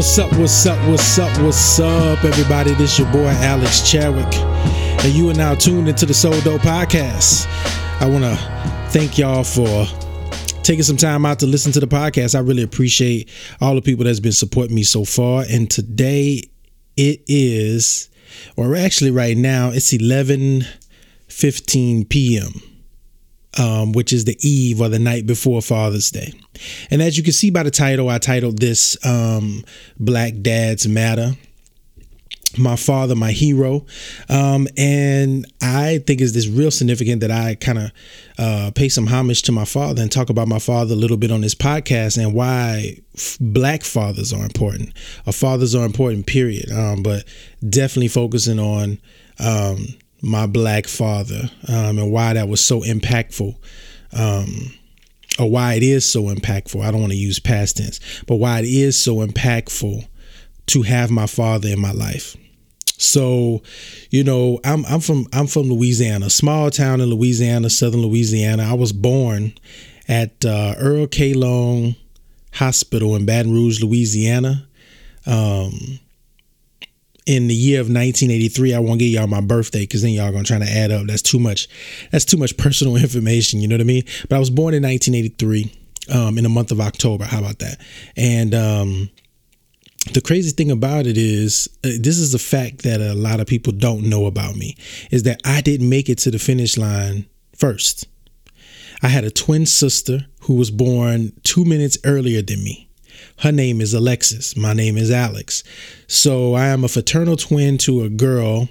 What's up, what's up, what's up, what's up, everybody? This your boy Alex Chadwick, and you are now tuned into the Soul Dope Podcast. I want to thank y'all for taking some time out to listen to the podcast. I really appreciate all the people that's been supporting me so far. And today it is, or actually right now, it's 11 15 p.m um, which is the eve or the night before Father's Day. And as you can see by the title, I titled this um, Black Dads Matter. My father, my hero. Um, and I think it's this real significant that I kind of uh, pay some homage to my father and talk about my father a little bit on this podcast and why f- black fathers are important. Or fathers are important, period. Um, but definitely focusing on um, my black father um, and why that was so impactful um, or why it is so impactful. I don't want to use past tense, but why it is so impactful to have my father in my life. So, you know, I'm I'm from I'm from Louisiana, small town in Louisiana, southern Louisiana. I was born at uh, Earl K. Long Hospital in Baton Rouge, Louisiana. Um, in the year of 1983 i won't give y'all my birthday because then y'all gonna try to add up. That's too much that's too much personal information you know what i mean? But i was born in 1983 um, in the month of october how about that? And um, the crazy thing about it is uh, this is a fact that a lot of people don't know about me is that i didn't make it to the finish line first. I had a twin sister who was born two minutes earlier than me her name is Alexis. My name is Alex. So I am a fraternal twin to a girl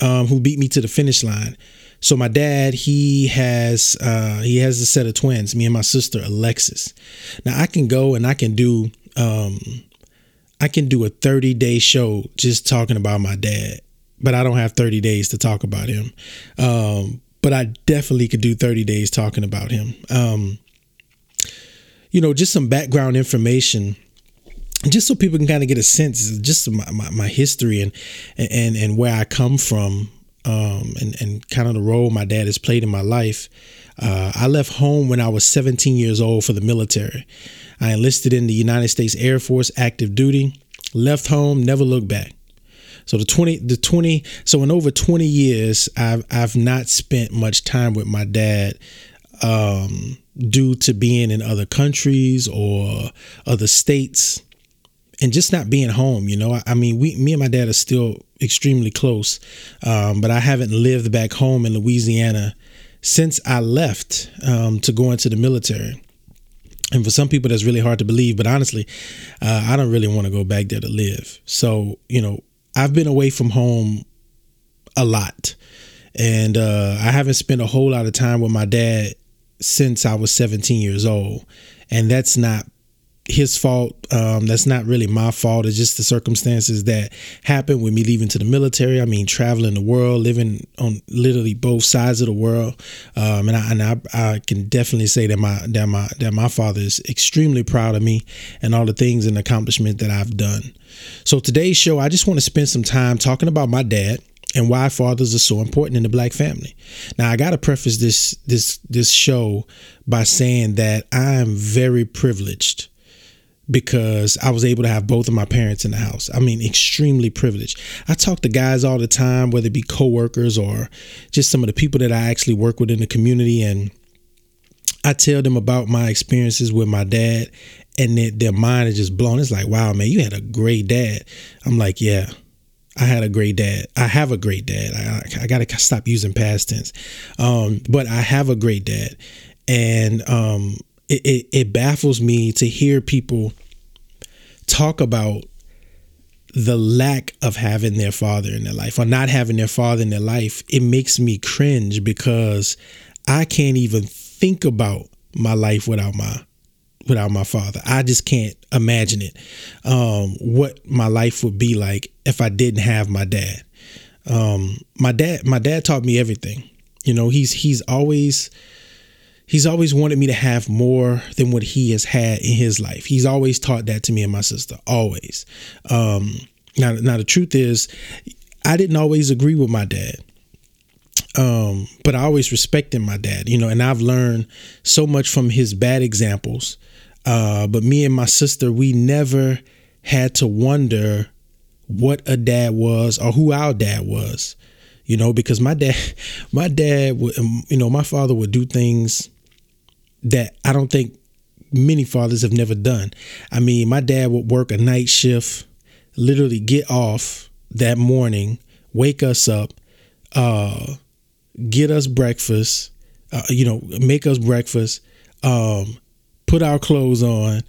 um, who beat me to the finish line. So my dad, he has uh, he has a set of twins, me and my sister Alexis. Now I can go and I can do um, I can do a 30 day show just talking about my dad, but I don't have 30 days to talk about him. Um, but I definitely could do 30 days talking about him. Um, you know, just some background information just so people can kind of get a sense just my, my, my, history and and and where I come from um, and and kind of the role my dad has played in my life. Uh, I left home when I was 17 years old for the military. I enlisted in the United States Air Force active duty. Left home, never looked back. So the 20 the 20 so in over 20 years I've I've not spent much time with my dad um, due to being in other countries or other states and just not being home. You know, I, I, mean, we, me and my dad are still extremely close, um, but I haven't lived back home in Louisiana since I left um, to go into the military. And for some people, that's really hard to believe. But honestly, uh, I don't really want to go back there to live. So, you know, I've been away from home a lot. And uh, I haven't spent a whole lot of time with my dad since I was 17 years old. And that's not his fault. Um, that's not really my fault. It's just the circumstances that happened with me leaving to the military. I mean, traveling the world, living on literally both sides of the world. Um, and I, and I, I, can definitely say that my that my that my father is extremely proud of me and all the things and accomplishment that I've done. So today's show, I just want to spend some time talking about my dad and why fathers are so important in the black family. Now, I got to preface this this this show by saying that I am very privileged because I was able to have both of my parents in the house. I mean, extremely privileged. I talk to guys all the time, whether it be coworkers or just some of the people that I actually work with in the community, and I tell them about my experiences with my dad, and their, their mind is just blown. It's like, wow, man, you had a great dad. I'm like, yeah. I had a great dad. I have a great dad. I, I got to stop using past tense. Um, but I have a great dad. And um, it, it, it baffles me to hear people talk about the lack of having their father in their life or not having their father in their life, it makes me cringe because I can't even think about my life without my without my father. I just can't imagine it. Um, what my life would be like if I didn't have my dad. Um, my dad, my dad taught me everything. You know, he's he's always he's always wanted me to have more than what he has had in his life. He's always taught that to me and my sister, always. Um, now, now the truth is, I didn't always agree with my dad. Um, but I always respected my dad, you know, and I've learned so much from his bad examples. Uh, but me and my sister, we never had to wonder what a dad was or who our dad was. You know, because my dad, my dad um, you know, my father would do things that I don't think many fathers have never done. I mean, my dad would work a night shift, literally get off that morning, wake us up, uh, get us breakfast, uh, you know, make us breakfast, um, put our clothes on,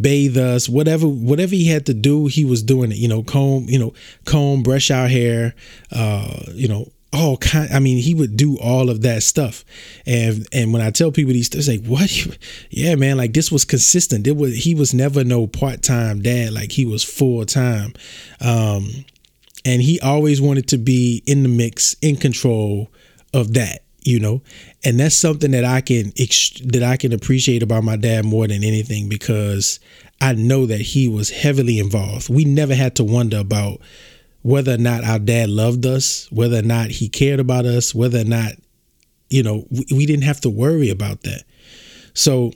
bathe us, whatever whatever he had to do, he was doing it. You know, comb, you know, comb, brush our hair, uh, you know, all kind. I mean, he would do all of that stuff. And and when I tell people these, they're like, "What? Yeah, man, like this was consistent. It was he was never no part time dad. Like he was full time." Um, and he always wanted to be in the mix, in control of that you know and that's something that i can that i can appreciate about my dad more than anything because i know that he was heavily involved we never had to wonder about whether or not our dad loved us whether or not he cared about us whether or not you know we, we didn't have to worry about that so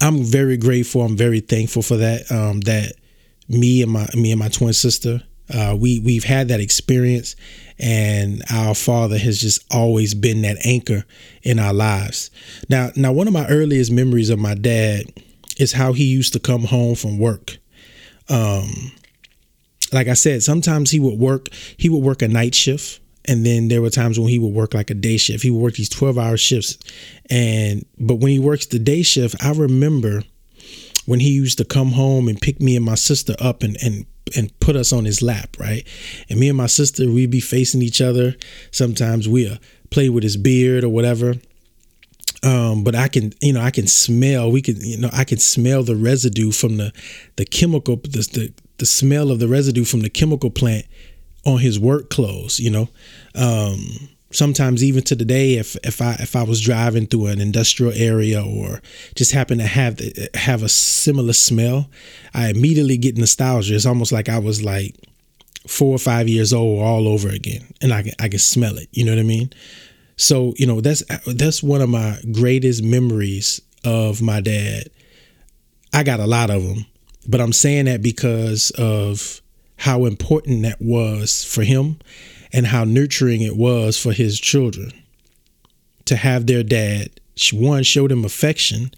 i'm very grateful i'm very thankful for that um that me and my me and my twin sister uh, we we've had that experience, and our father has just always been that anchor in our lives. Now, now one of my earliest memories of my dad is how he used to come home from work. Um, like I said, sometimes he would work. He would work a night shift, and then there were times when he would work like a day shift. He would work these twelve hour shifts, and but when he works the day shift, I remember when he used to come home and pick me and my sister up and and and put us on his lap, right? And me and my sister, we'd be facing each other. Sometimes we'll play with his beard or whatever. Um, but I can, you know, I can smell. We can, you know, I can smell the residue from the the chemical, the the, the smell of the residue from the chemical plant on his work clothes. You know, um, sometimes even to the day if if I if I was driving through an industrial area or just happen to have have a similar smell, I immediately get nostalgia. It's almost like I was like four or five years old all over again, and I can I can smell it. You know what I mean? So you know that's that's one of my greatest memories of my dad. I got a lot of them, but I'm saying that because of how important that was for him and how nurturing it was for his children to have their dad one show them affection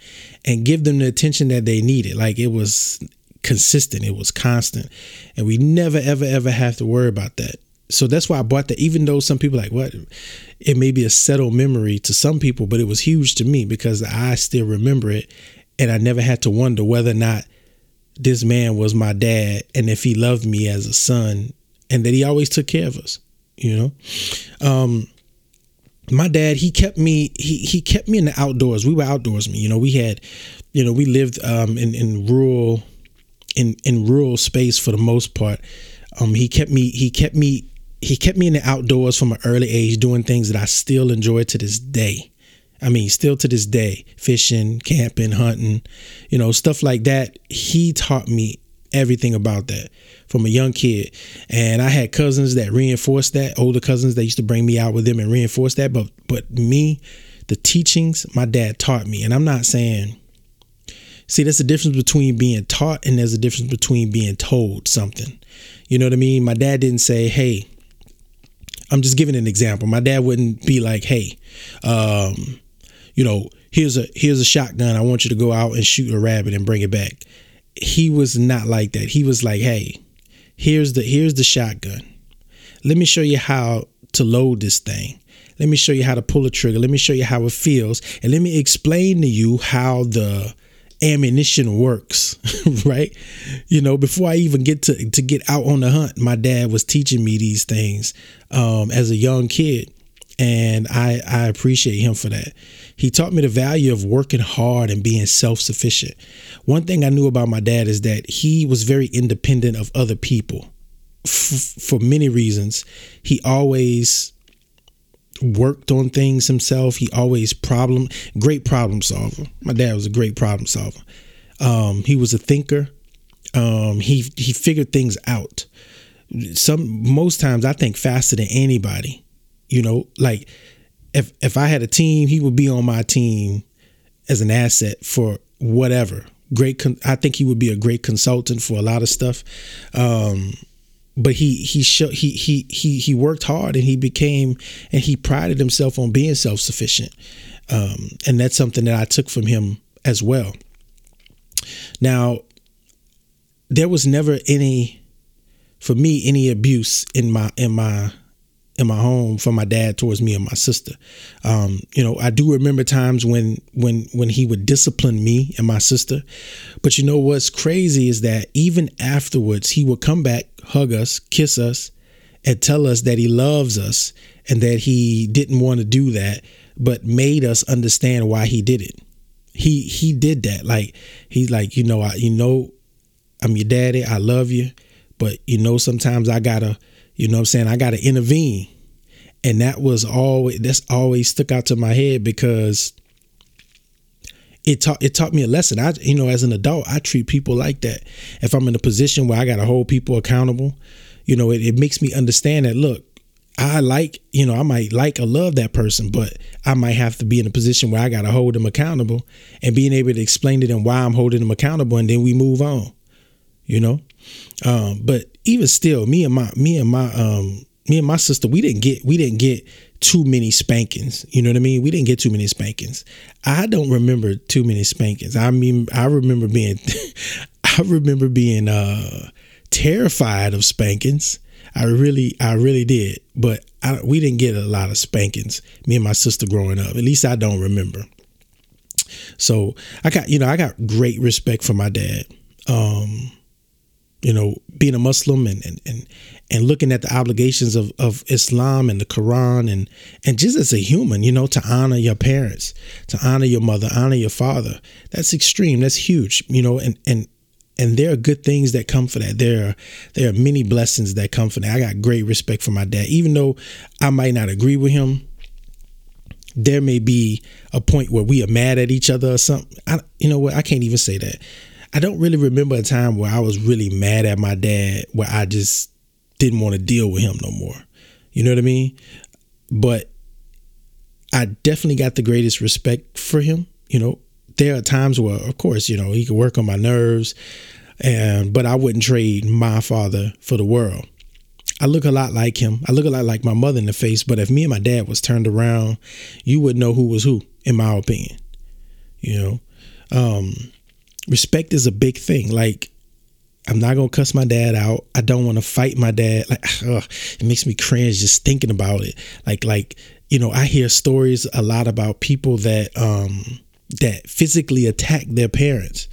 and give them the attention that they needed. Like it was consistent. It was constant. And we never ever ever have to worry about that. So that's why i bought that even though some people like what? It may be a settled memory to some people but it was huge to me because i still remember it and i never had to wonder whether or not this man was my dad and if he loved me as a son and that he always took care of us you know? Um my dad he kept me he he kept me in the outdoors. We were outdoorsmen you know? We had you know we lived um in in rural in in rural space for the most part. Um he kept me he kept me he kept me in the outdoors from an early age doing things that I still enjoy to this day I mean, still to this day, fishing, camping, hunting, you know, stuff like that. He taught me everything about that from a young kid. And I had cousins that reinforced that, older cousins that used to bring me out with them and reinforce that. But but me, the teachings my dad taught me, and I'm not saying see there's a difference between being taught and there's a difference between being told something. You know what I mean? My dad didn't say, hey, I'm just giving an example. My dad wouldn't be like, hey, um, you know, here's a here's a shotgun. I want you to go out and shoot a rabbit and bring it back he was not like that. He was like, "Hey, here's the here's the shotgun. Let me show you how to load this thing. Let me show you how to pull a trigger. Let me show you how it feels, and let me explain to you how the ammunition works." right? You know, before I even get to to get out on the hunt, my dad was teaching me these things um, as a young kid, and I I appreciate him for that. He taught me the value of working hard and being self sufficient. One thing I knew about my dad is that he was very independent of other people F- for many reasons. He always worked on things himself. He always problem great problem solver. My dad was a great problem solver. Um, he was a thinker. Um, he he figured things out. Some most times I think faster than anybody. You know, like if if I had a team, he would be on my team as an asset for whatever, great. Con- I think he would be a great consultant for a lot of stuff. Um, but he he show, he he he he worked hard and he became and he prided himself on being self sufficient, um, and that's something that I took from him as well. Now, there was never any, for me, any abuse in my in my in my home from my dad towards me and my sister. Um, you know, I do remember times when when when he would discipline me and my sister. But you know what's crazy is that even afterwards, he would come back, hug us, kiss us, and tell us that he loves us and that he didn't want to do that, but made us understand why he did it. He he did that. Like he's like, you know, I you know, I'm your daddy. I love you, but you know, sometimes I gotta you know what I'm saying? I got to intervene. And that was always that's always stuck out to my head because it taught it taught me a lesson. I you know as an adult I treat people like that. If I'm in a position where I got to hold people accountable, you know it, it makes me understand that look, I like you know I might like or love that person, but I might have to be in a position where I got to hold them accountable and being able to explain to them why I'm holding them accountable, and then we move on. You know, um, but even still, me and my me and my um me and my sister, we didn't get we didn't get too many spankings. You know what I mean? We didn't get too many spankings. I don't remember too many spankings. I mean, I remember being I remember being uh terrified of spankings. I really I really did, but I, we didn't get a lot of spankings. Me and my sister growing up. At least I don't remember. So I got you know I got great respect for my dad. Um, you know, being a Muslim and and and, and looking at the obligations of, of Islam and the Quran and and just as a human, you know, to honor your parents, to honor your mother, honor your father. That's extreme. That's huge. You know, and and and there are good things that come for that. There are there are many blessings that come from that. I got great respect for my dad, even though I might not agree with him. There may be a point where we are mad at each other or something. I, you know what? I can't even say that. I don't really remember a time where I was really mad at my dad, where I just didn't want to deal with him no more. You know what I mean? But I definitely got the greatest respect for him. You know, there are times where, of course, you know, he could work on my nerves, and but I wouldn't trade my father for the world. I look a lot like him. I look a lot like my mother in the face. But if me and my dad was turned around, you wouldn't know who was who, in my opinion. You know, um, respect is a big thing. Like, I'm not gonna cuss my dad out. I don't want to fight my dad. Like, ugh, it makes me cringe just thinking about it. Like, like you know, I hear stories a lot about people that um that physically attack their parents.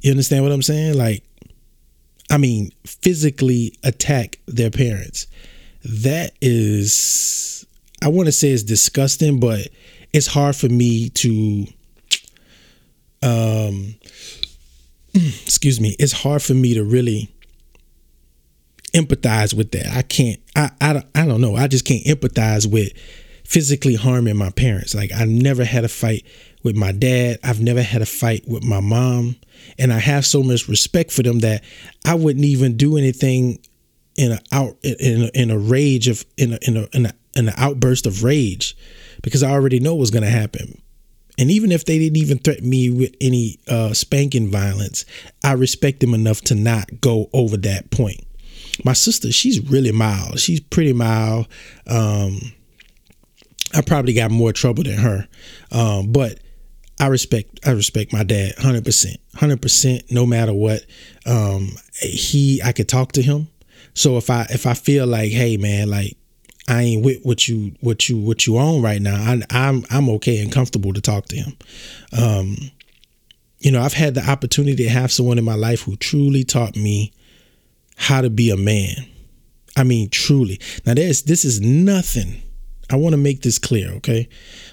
You understand what I'm saying? Like, I mean, physically attack their parents. That is, I want to say it's disgusting, but it's hard for me to um excuse me, it's hard for me to really empathize with that. I can't I I, I don't know. I just can't empathize with physically harming my parents. Like I never had a fight with my dad. I've never had a fight with my mom, and I have so much respect for them that I wouldn't even do anything in a out in a, in a rage of in a in a in, a, in an outburst of rage because I already know what's going to happen. And even if they didn't even threaten me with any uh, spanking violence, I respect them enough to not go over that point. My sister, she's really mild. She's pretty mild. Um, I probably got more trouble than her, um, but I respect I respect my dad hundred percent, hundred percent. No matter what, um, he I could talk to him. So if I if I feel like, hey man, like I ain't with what you what you what you own right now. I, I'm I'm okay and comfortable to talk to him. Um, you know, I've had the opportunity to have someone in my life who truly taught me how to be a man. I mean, truly. Now, there's this is nothing. I want to make this clear, okay?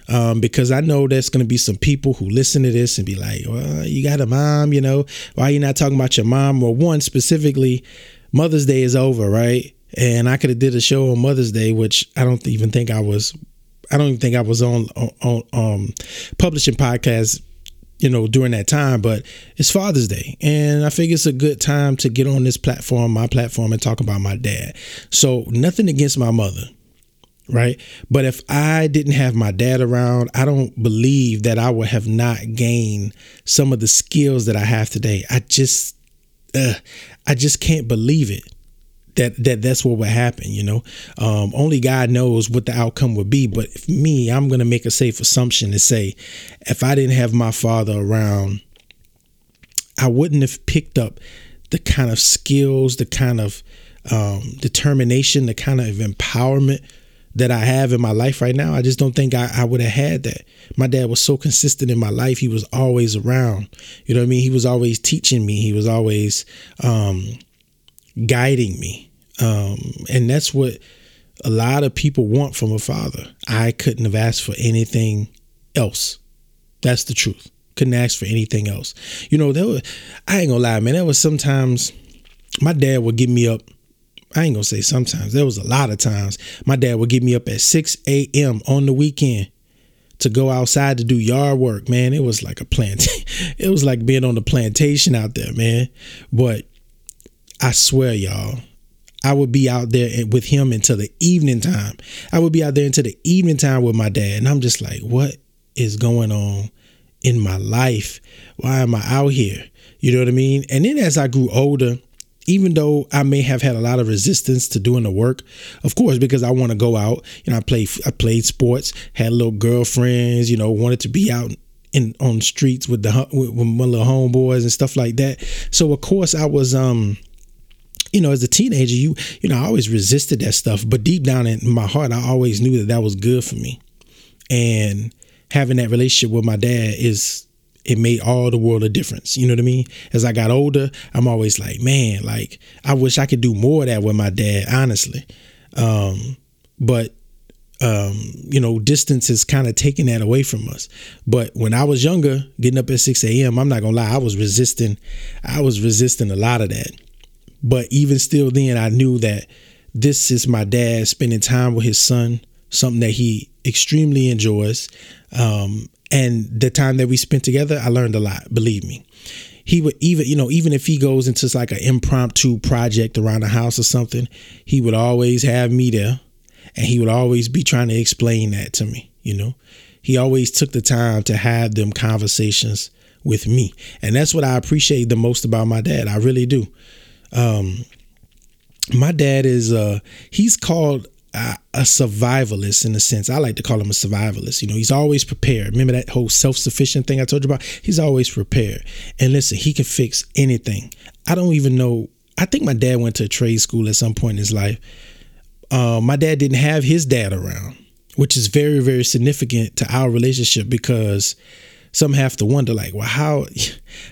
Um, because I know there's going to be some people who listen to this and be like, "Well, you got a mom, you know? Why are you not talking about your mom?" Well, one specifically, Mother's Day is over, right? And I could have did a show on Mother's Day, which I don't even think I was. I don't even think I was on on, um, publishing podcasts, you know, during that time. But it's Father's Day, and I figure it's a good time to get on this platform, my platform, and talk about my dad. So nothing against my mother, right? But if I didn't have my dad around, I don't believe that I would have not gained some of the skills that I have today. I just, uh, I just can't believe it that that that's what would happen. You know, um, only God knows what the outcome would be. But me, I'm going to make a safe assumption and say, if I didn't have my father around, I wouldn't have picked up the kind of skills, the kind of um, determination, the kind of empowerment that I have in my life right now. I just don't think I, I would have had that. My dad was so consistent in my life. He was always around. You know what I mean? He was always teaching me. He was always um, guiding me. Um, and that's what a lot of people want from a father. I couldn't have asked for anything else. That's the truth. Couldn't ask for anything else. You know, there was, I ain't gonna lie, man. There was sometimes my dad would get me up. I ain't gonna say sometimes. There was a lot of times my dad would get me up at 6 a.m. on the weekend to go outside to do yard work, man. It was like a plant. it was like being on the plantation out there, man. But I swear, y'all, I would be out there with him until the evening time. I would be out there until the evening time with my dad. And I'm just like, what is going on in my life? Why am I out here? You know what I mean? And then as I grew older, even though I may have had a lot of resistance to doing the work, of course, because I want to go out. You know, I play I played sports, had little girlfriends. You know, wanted to be out in on streets with the with my little homeboys and stuff like that. So of course I was um you know, as a teenager, you you know, I always resisted that stuff, but deep down in my heart, I always knew that that was good for me. And having that relationship with my dad is it made all the world a difference. You know what I mean? As I got older, I'm always like, man, like I wish I could do more of that with my dad, honestly. Um, but um, you know, distance is kind of taking that away from us. But when I was younger, getting up at 6 a.m., I'm not gonna lie, I was resisting, I was resisting a lot of that. But even still, then I knew that this is my dad spending time with his son, something that he extremely enjoys. Um, and the time that we spent together, I learned a lot, believe me. He would even, you know, even if he goes into like an impromptu project around the house or something, he would always have me there and he would always be trying to explain that to me, you know. He always took the time to have them conversations with me. And that's what I appreciate the most about my dad. I really do. Um, my dad is uh he's called a, a survivalist in a sense. I like to call him a survivalist. You know, he's always prepared. Remember that whole self-sufficient thing I told you about? He's always prepared. And listen, he can fix anything. I don't even know. I think my dad went to a trade school at some point in his life. Uh, my dad didn't have his dad around, which is very, very significant to our relationship because some have to wonder like well how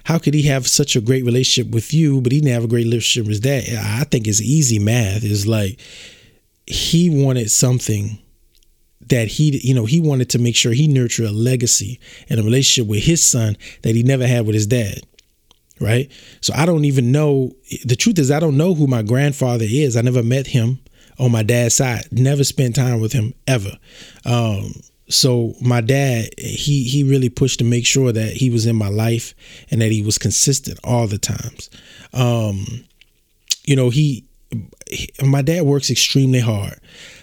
how could he have such a great relationship with you but he didn't have a great relationship with his dad? I think it's easy math. Is like he wanted something that he you know he wanted to make sure he nurtured a legacy and a relationship with his son that he never had with his dad right? So i don't even know. The truth is i don't know who my grandfather is. I never met him on my dad's side. Never spent time with him ever. Um, so my dad he he really pushed to make sure that he was in my life and that he was consistent all the times. Um you know he, he my dad works extremely hard.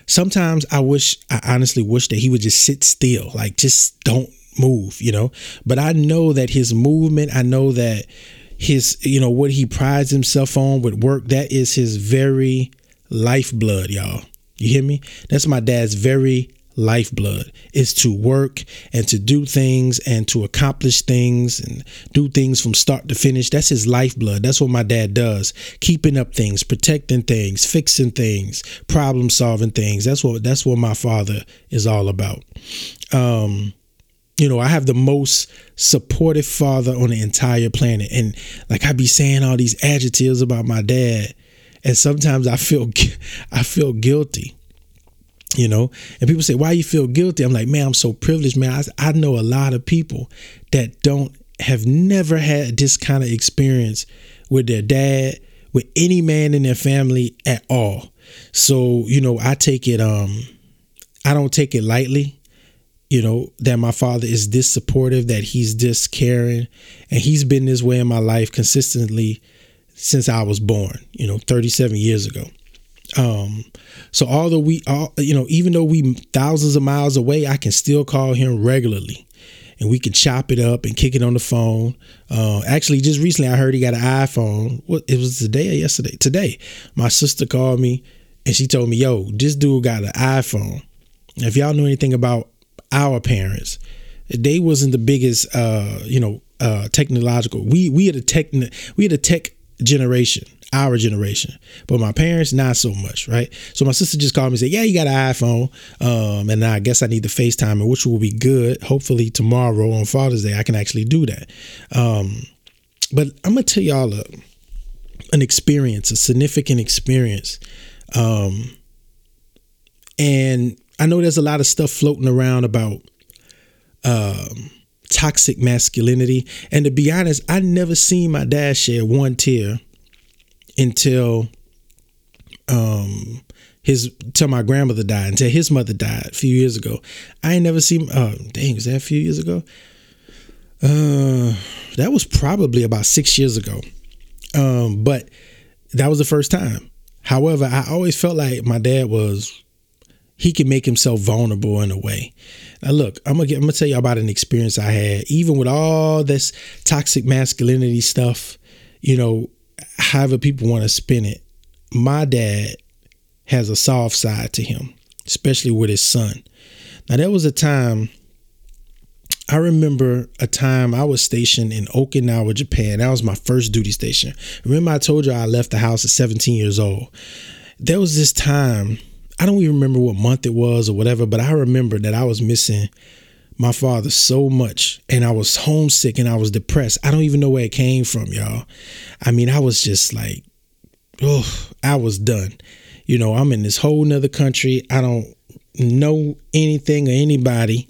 Sometimes i wish i honestly wish that he would just sit still like just don't move you know? But i know that his movement i know that his you know what he prides himself on with work that is his very lifeblood y'all. You hear me? That's my dad's very lifeblood. Is to work and to do things and to accomplish things and do things from start to finish. That's his lifeblood. That's what my dad does. Keeping up things protecting things fixing things problem solving things. That's what that's what my father is all about. Um you know, I have the most supportive father on the entire planet. And like I be saying all these adjectives about my dad, and sometimes I feel I feel guilty you know? And people say why you feel guilty? I'm like man i'm so privileged man. I, I know a lot of people that don't have never had this kind of experience with their dad with any man in their family at all. So you know i take it um i don't take it lightly you know that my father is this supportive that he's this caring and he's been this way in my life consistently since i was born you know 37 years ago Um, so although we all, you know, even though we thousands of miles away, I can still call him regularly and we can chop it up and kick it on the phone. Uh, actually, just recently I heard he got an iPhone. What it was today or yesterday? Today, my sister called me and she told me, "Yo, this dude got an iPhone." If y'all know anything about our parents, they wasn't the biggest, uh, you know, uh, technological. We we had a tech we had a tech generation our generation. But my parents, not so much, right? So my sister just called me and said, Yeah, you got an iPhone. Um, and I guess I need to FaceTime, which will be good. Hopefully tomorrow on Father's Day, I can actually do that. Um, but I'm gonna tell y'all a, an experience, a significant experience. Um, and I know there's a lot of stuff floating around about um, toxic masculinity. And to be honest, I never seen my dad shed one tear until um his till my grandmother died until his mother died a few years ago. I ain't never seen. Uh, dang, was that a few years ago? Uh, that was probably about six years ago. Um, but that was the first time. However, I always felt like my dad was he can make himself vulnerable in a way. Now, look, I'm gonna get, I'm gonna tell you about an experience I had. Even with all this toxic masculinity stuff, you know, however people want to spin it, my dad has a soft side to him, especially with his son. Now, there was a time, I remember a time I was stationed in Okinawa, Japan. That was my first duty station. Remember, I told you I left the house at 17 years old. There was this time, I don't even remember what month it was or whatever, but I remember that I was missing my father so much and I was homesick and I was depressed. I don't even know where it came from, y'all. I mean, I was just like, oh, I was done. You know, I'm in this whole nother country. I don't know anything or anybody.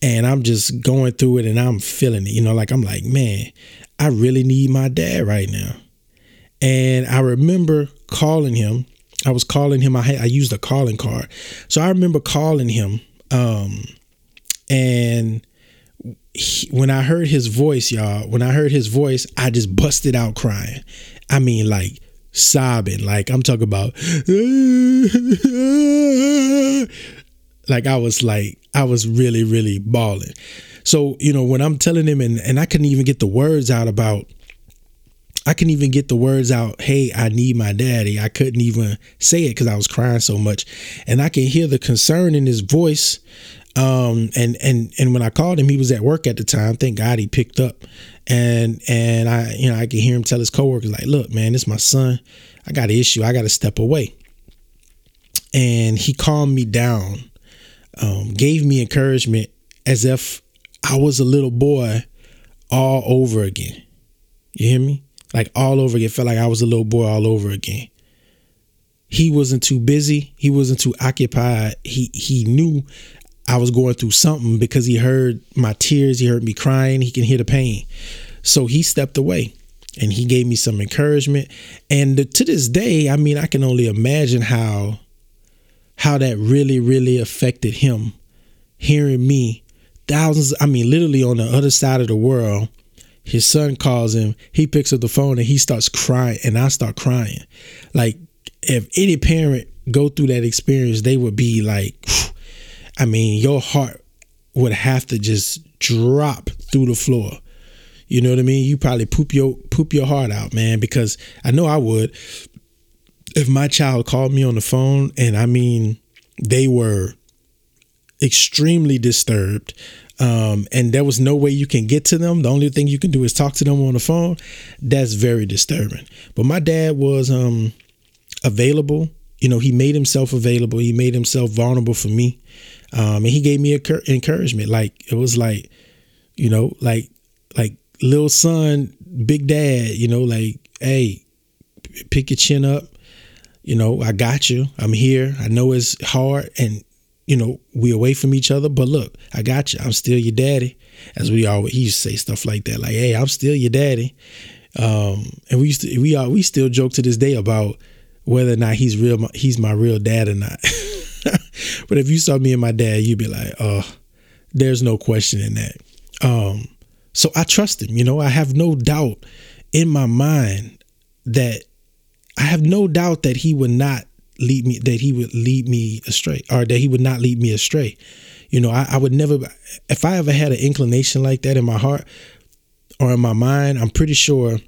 And I'm just going through it and I'm feeling it. You know, like I'm like, man, I really need my dad right now. And I remember calling him. I was calling him. I had, I used a calling card. So I remember calling him. Um, and he, when I heard his voice, y'all, when I heard his voice, I just busted out crying. I mean, like sobbing. Like I'm talking about, like I was like, I was really, really bawling. So, you know, when I'm telling him and, and I couldn't even get the words out about, I couldn't even get the words out, hey, I need my daddy. I couldn't even say it because I was crying so much. And I can hear the concern in his voice um and and and when i called him he was at work at the time. Thank god he picked up. And and i you know i could hear him tell his coworkers like look man is my son. I got an issue. I got to step away. And he calmed me down um gave me encouragement as if i was a little boy all over again. You hear me like all over again felt like i was a little boy all over again he wasn't too busy he wasn't too occupied he he knew I was going through something because he heard my tears, he heard me crying, he can hear the pain. So he stepped away and he gave me some encouragement. And to this day, I mean, I can only imagine how how that really, really affected him hearing me thousands, I mean, literally on the other side of the world. His son calls him, he picks up the phone and he starts crying, and I start crying. Like, if any parent go through that experience, they would be like, I mean, your heart would have to just drop through the floor. You know what I mean? You probably poop your poop your heart out, man, because I know I would. If my child called me on the phone and I mean they were extremely disturbed um, and there was no way you can get to them. The only thing you can do is talk to them on the phone. That's very disturbing. But my dad was um, available. You know, he made himself available. He made himself vulnerable for me. Um, and he gave me a encouragement. Like it was like, you know, like like little son, big dad. You know, like hey, pick your chin up. You know, I got you. I'm here. I know it's hard, and you know we away from each other. But look, I got you. I'm still your daddy. As we always he used to say stuff like that. Like, hey, I'm still your daddy. Um, and we used to we are we still joke to this day about whether or not he's real. He's my real dad or not. but if you saw me and my dad, you'd be like, oh, there's no question in that. Um, so I trust him. You know, I have no doubt in my mind that I have no doubt that he would not lead me that he would lead me astray or that he would not lead me astray. You know, I, I would never if I ever had an inclination like that in my heart or in my mind, I'm pretty sure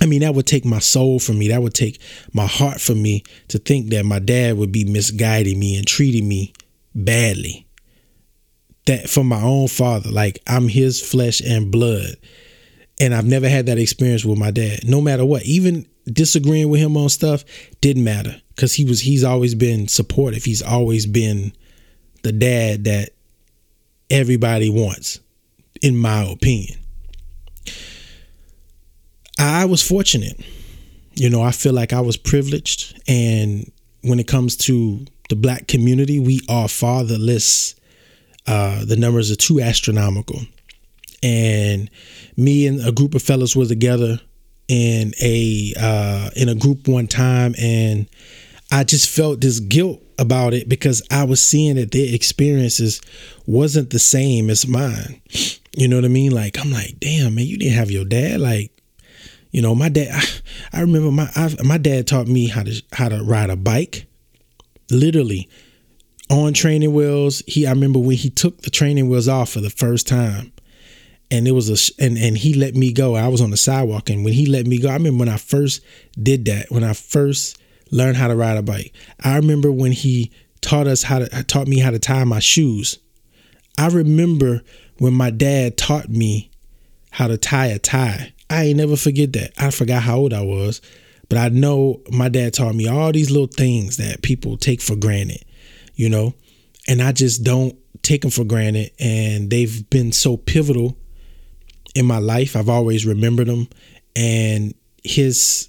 I mean, that would take my soul from me. That would take my heart from me to think that my dad would be misguiding me and treating me badly. That from my own father, like I'm his flesh and blood. And I've never had that experience with my dad, no matter what. Even disagreeing with him on stuff didn't matter because he was he's always been supportive. He's always been the dad that everybody wants, in my opinion. I was fortunate. You know, I feel like I was privileged. And when it comes to the black community, we are fatherless. Uh, the numbers are too astronomical. And me and a group of fellas were together in a uh, in a group one time, and I just felt this guilt about it because I was seeing that their experiences wasn't the same as mine. You know what I mean? Like I'm like, damn man, you didn't have your dad. Like, you know, my dad. I, I remember my I, my dad taught me how to how to ride a bike, literally on training wheels. He I remember when he took the training wheels off for the first time and it was a and and he let me go. I was on the sidewalk, and when he let me go, I remember when I first did that. When I first learned how to ride a bike, I remember when he taught us how to taught me how to tie my shoes. I remember when my dad taught me how to tie a tie. I ain't never forget that. I forgot how old I was, but I know my dad taught me all these little things that people take for granted, you know, and I just don't take them for granted. And they've been so pivotal in my life. I've always remembered him and his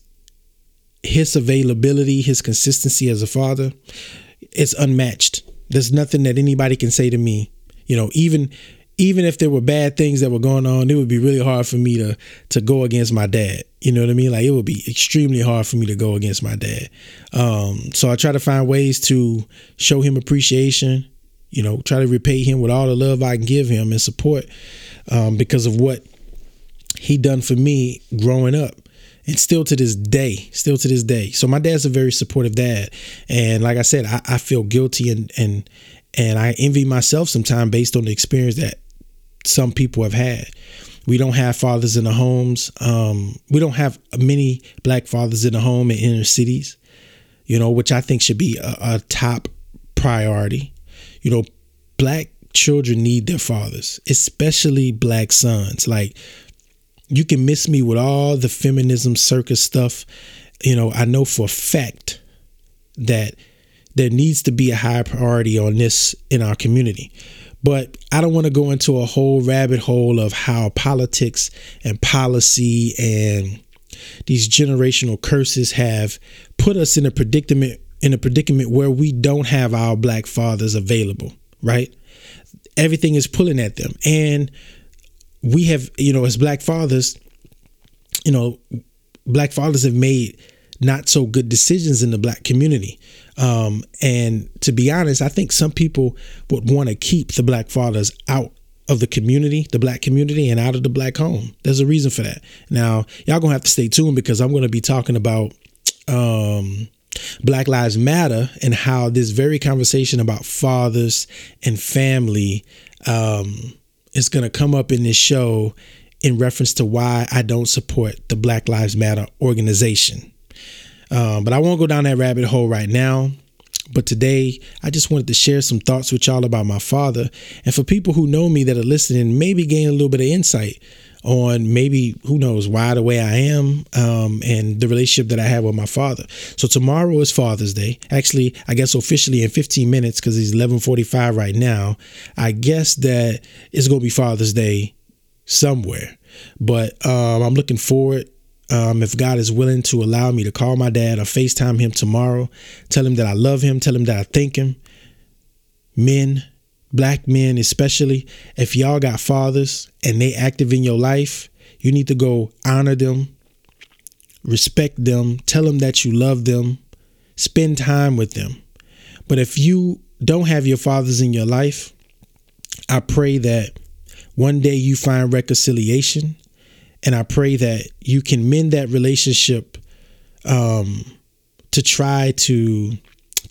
his availability, his consistency as a father, it's unmatched. There's nothing that anybody can say to me, you know, even even if there were bad things that were going on, it would be really hard for me to to go against my dad. You know what I mean? Like it would be extremely hard for me to go against my dad. Um, so I try to find ways to show him appreciation. You know, try to repay him with all the love I can give him and support um, because of what he done for me growing up. And still to this day still to this day. So my dad's a very supportive dad. And like i said i, I feel guilty and and and i envy myself sometimes based on the experience that some people have had. We don't have fathers in the homes. Um, we don't have many black fathers in the home in inner cities you know which i think should be a, a top priority. You know black children need their fathers especially black sons. Like you can miss me with all the feminism circus stuff. You know, I know for a fact that there needs to be a high priority on this in our community. But I don't want to go into a whole rabbit hole of how politics and policy and these generational curses have put us in a predicament in a predicament where we don't have our black fathers available, right? Everything is pulling at them. And we have, you know, as black fathers, you know, black fathers have made not so good decisions in the black community. Um, and to be honest, I think some people would want to keep the black fathers out of the community, the black community, and out of the black home. There's a reason for that. Now, y'all gonna have to stay tuned because I'm gonna be talking about um, Black Lives Matter and how this very conversation about fathers and family um, is going to come up in this show in reference to why I don't support the Black Lives Matter organization. Um, but I won't go down that rabbit hole right now. But today, I just wanted to share some thoughts with y'all about my father. And for people who know me that are listening, maybe gain a little bit of insight on maybe who knows why the way I am um, and the relationship that I have with my father. So tomorrow is Father's Day. Actually, I guess officially in 15 minutes because it's 11:45 right now. I guess that it's gonna be Father's Day somewhere. But um, I'm looking forward. Um, if God is willing to allow me to call my dad or FaceTime him tomorrow, tell him that I love him, tell him that I thank him. Men, black men especially, if y'all got fathers and they active in your life, you need to go honor them, respect them, tell them that you love them, spend time with them. But if you don't have your fathers in your life, I pray that one day you find reconciliation and I pray that you can mend that relationship um, to try to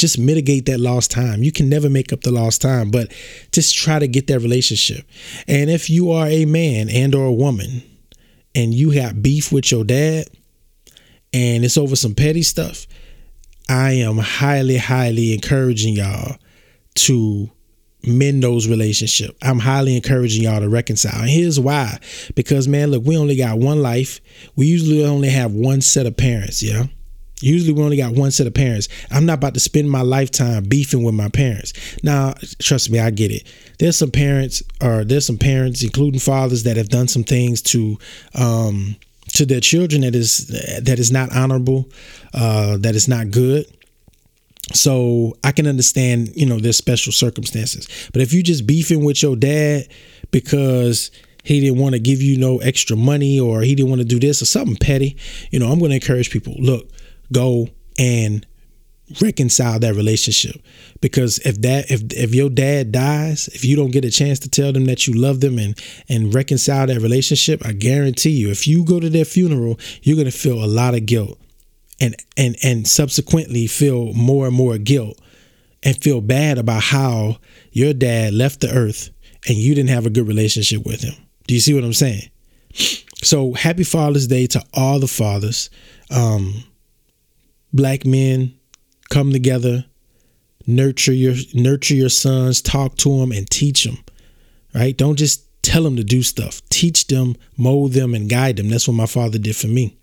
just mitigate that lost time. You can never make up the lost time, but just try to get that relationship. And if you are a man and or a woman and you have beef with your dad and it's over some petty stuff, I am highly highly encouraging y'all to mend those relationships. I'm highly encouraging y'all to reconcile. And here's why. Because man, look, we only got one life. We usually only have one set of parents, yeah? Usually we only got one set of parents. I'm not about to spend my lifetime beefing with my parents. Now, trust me, I get it. There's some parents or there's some parents, including fathers, that have done some things to um to their children that is that is not honorable, uh, that is not good. So I can understand, you know, there's special circumstances. But if you just beefing with your dad because he didn't want to give you no extra money or he didn't want to do this or something petty, you know, I'm going to encourage people, look, go and reconcile that relationship because if that if if your dad dies if you don't get a chance to tell them that you love them and and reconcile that relationship i guarantee you if you go to their funeral you're going to feel a lot of guilt and and and subsequently feel more and more guilt and feel bad about how your dad left the earth and you didn't have a good relationship with him. Do you see what I'm saying? So happy Father's Day to all the fathers. Um, black men come together, nurture your nurture your sons, talk to them and teach them. Right? Don't just tell them to do stuff. Teach them, mold them and guide them. That's what my father did for me.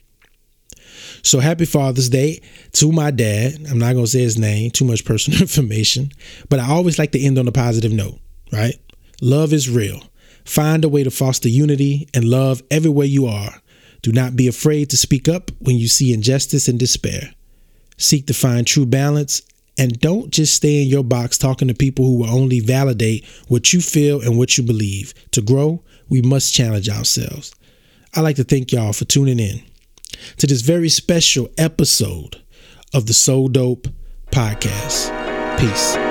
So happy Father's Day to my dad. I'm not going to say his name, too much personal information, but I always like to end on a positive note, right? Love is real. Find a way to foster unity and love everywhere you are. Do not be afraid to speak up when you see injustice and despair. Seek to find true balance and don't just stay in your box talking to people who will only validate what you feel and what you believe. To grow, we must challenge ourselves. I'd like to thank y'all for tuning in to this very special episode of the So Dope podcast. Peace.